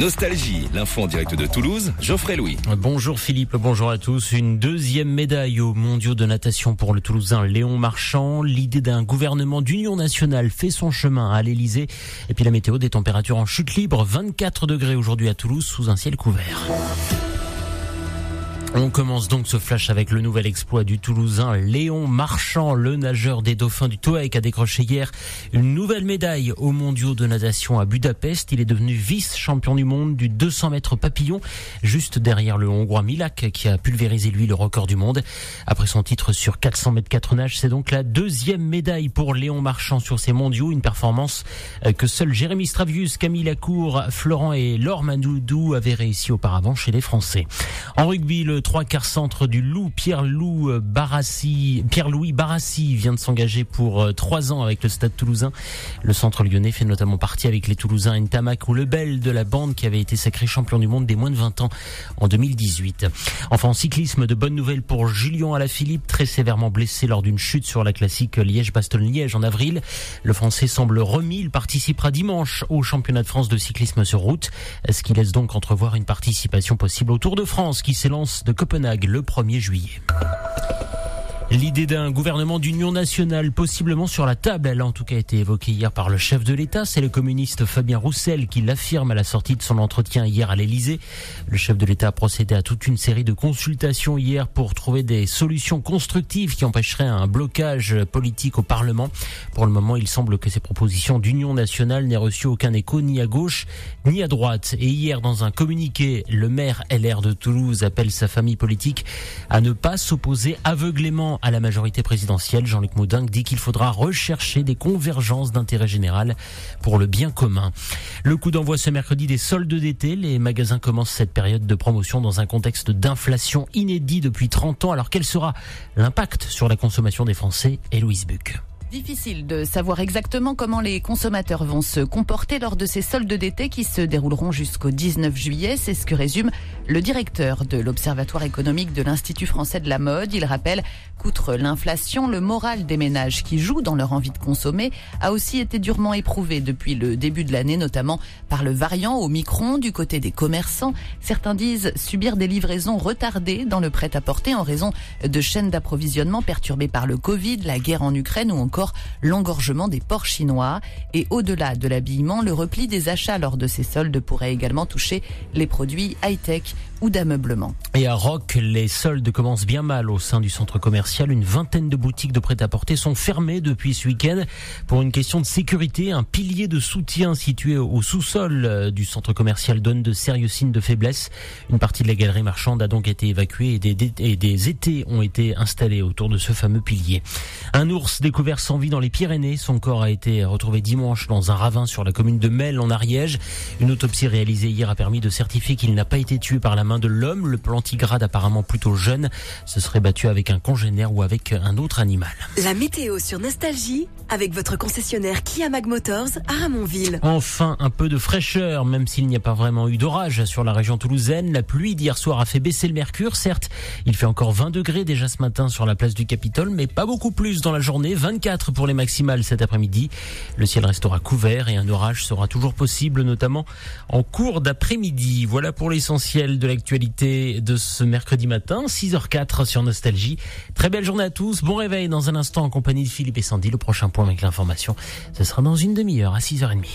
Nostalgie, l'info en direct de Toulouse, Geoffrey Louis. Bonjour Philippe, bonjour à tous. Une deuxième médaille aux mondiaux de natation pour le Toulousain Léon Marchand. L'idée d'un gouvernement d'union nationale fait son chemin à l'Elysée. Et puis la météo des températures en chute libre, 24 degrés aujourd'hui à Toulouse sous un ciel couvert. On commence donc ce flash avec le nouvel exploit du Toulousain Léon Marchand, le nageur des dauphins du TOEIC a décroché hier une nouvelle médaille aux mondiaux de natation à Budapest. Il est devenu vice-champion du monde du 200 mètres papillon, juste derrière le Hongrois Milak qui a pulvérisé lui le record du monde. Après son titre sur 400 mètres 4 nages, c'est donc la deuxième médaille pour Léon Marchand sur ces mondiaux, une performance euh, que seuls Jérémy Stravius, Camille Lacour, Florent et Laure Manoudou avaient réussi auparavant chez les Français. En rugby, trois quarts centre du Loup, Pierre-Louis euh, Barassi, Pierre-Louis Barassi vient de s'engager pour euh, trois ans avec le Stade Toulousain. Le centre lyonnais fait notamment partie avec les Toulousains Ntamak ou Lebel de la bande qui avait été sacré champion du monde des moins de 20 ans en 2018. Enfin, en cyclisme, de bonnes nouvelles pour Julien Alaphilippe, très sévèrement blessé lors d'une chute sur la classique Liège-Bastogne-Liège en avril. Le Français semble remis. Il participera dimanche au championnat de France de cyclisme sur route, ce qui laisse donc entrevoir une participation possible au Tour de France qui s'élance de Copenhague le 1er juillet. L'idée d'un gouvernement d'union nationale possiblement sur la table, elle a en tout cas été évoquée hier par le chef de l'État. C'est le communiste Fabien Roussel qui l'affirme à la sortie de son entretien hier à l'Élysée. Le chef de l'État a procédé à toute une série de consultations hier pour trouver des solutions constructives qui empêcheraient un blocage politique au Parlement. Pour le moment, il semble que ces propositions d'union nationale n'aient reçu aucun écho ni à gauche ni à droite. Et hier, dans un communiqué, le maire LR de Toulouse appelle sa famille politique à ne pas s'opposer aveuglément à la majorité présidentielle. Jean-Luc Moudin dit qu'il faudra rechercher des convergences d'intérêt général pour le bien commun. Le coup d'envoi ce mercredi des soldes d'été. Les magasins commencent cette période de promotion dans un contexte d'inflation inédit depuis 30 ans. Alors quel sera l'impact sur la consommation des Français? Louise Buc Difficile de savoir exactement comment les consommateurs vont se comporter lors de ces soldes d'été qui se dérouleront jusqu'au 19 juillet. C'est ce que résume le directeur de l'Observatoire économique de l'Institut français de la mode. Il rappelle qu'outre l'inflation, le moral des ménages qui jouent dans leur envie de consommer a aussi été durement éprouvé depuis le début de l'année, notamment par le variant Omicron du côté des commerçants. Certains disent subir des livraisons retardées dans le prêt-à-porter en raison de chaînes d'approvisionnement perturbées par le Covid, la guerre en Ukraine ou encore l'engorgement des ports chinois. Et au-delà de l'habillement, le repli des achats lors de ces soldes pourrait également toucher les produits high-tech ou d'ameublement. Et à Roc, les soldes commencent bien mal au sein du centre commercial. Une vingtaine de boutiques de prêt-à-porter sont fermées depuis ce week-end pour une question de sécurité. Un pilier de soutien situé au sous-sol euh, du centre commercial donne de sérieux signes de faiblesse. Une partie de la galerie marchande a donc été évacuée et des, et des étés ont été installés autour de ce fameux pilier. Un ours découvert sans vie dans les Pyrénées. Son corps a été retrouvé dimanche dans un ravin sur la commune de Mel en Ariège. Une autopsie réalisée hier a permis de certifier qu'il n'a pas été tué par la main de l'homme. Le plantigrade apparemment plutôt jeune se serait battu avec un congénère ou avec un autre animal. La météo sur Nostalgie avec votre concessionnaire Kia Mag Motors à Ramonville. Enfin, un peu de fraîcheur, même s'il n'y a pas vraiment eu d'orage sur la région toulousaine. La pluie d'hier soir a fait baisser le mercure. Certes, il fait encore 20 degrés déjà ce matin sur la place du Capitole, mais pas beaucoup plus dans la journée. 24 pour les maximales cet après-midi. Le ciel restera couvert et un orage sera toujours possible, notamment en cours d'après-midi. Voilà pour l'essentiel de l'actualité de ce mercredi matin, 6h04 sur Nostalgie. Très belle journée à tous. Bon réveil dans un instant en compagnie de Philippe et Sandy. Le prochain point avec l'information. Ce sera dans une demi-heure à 6h30.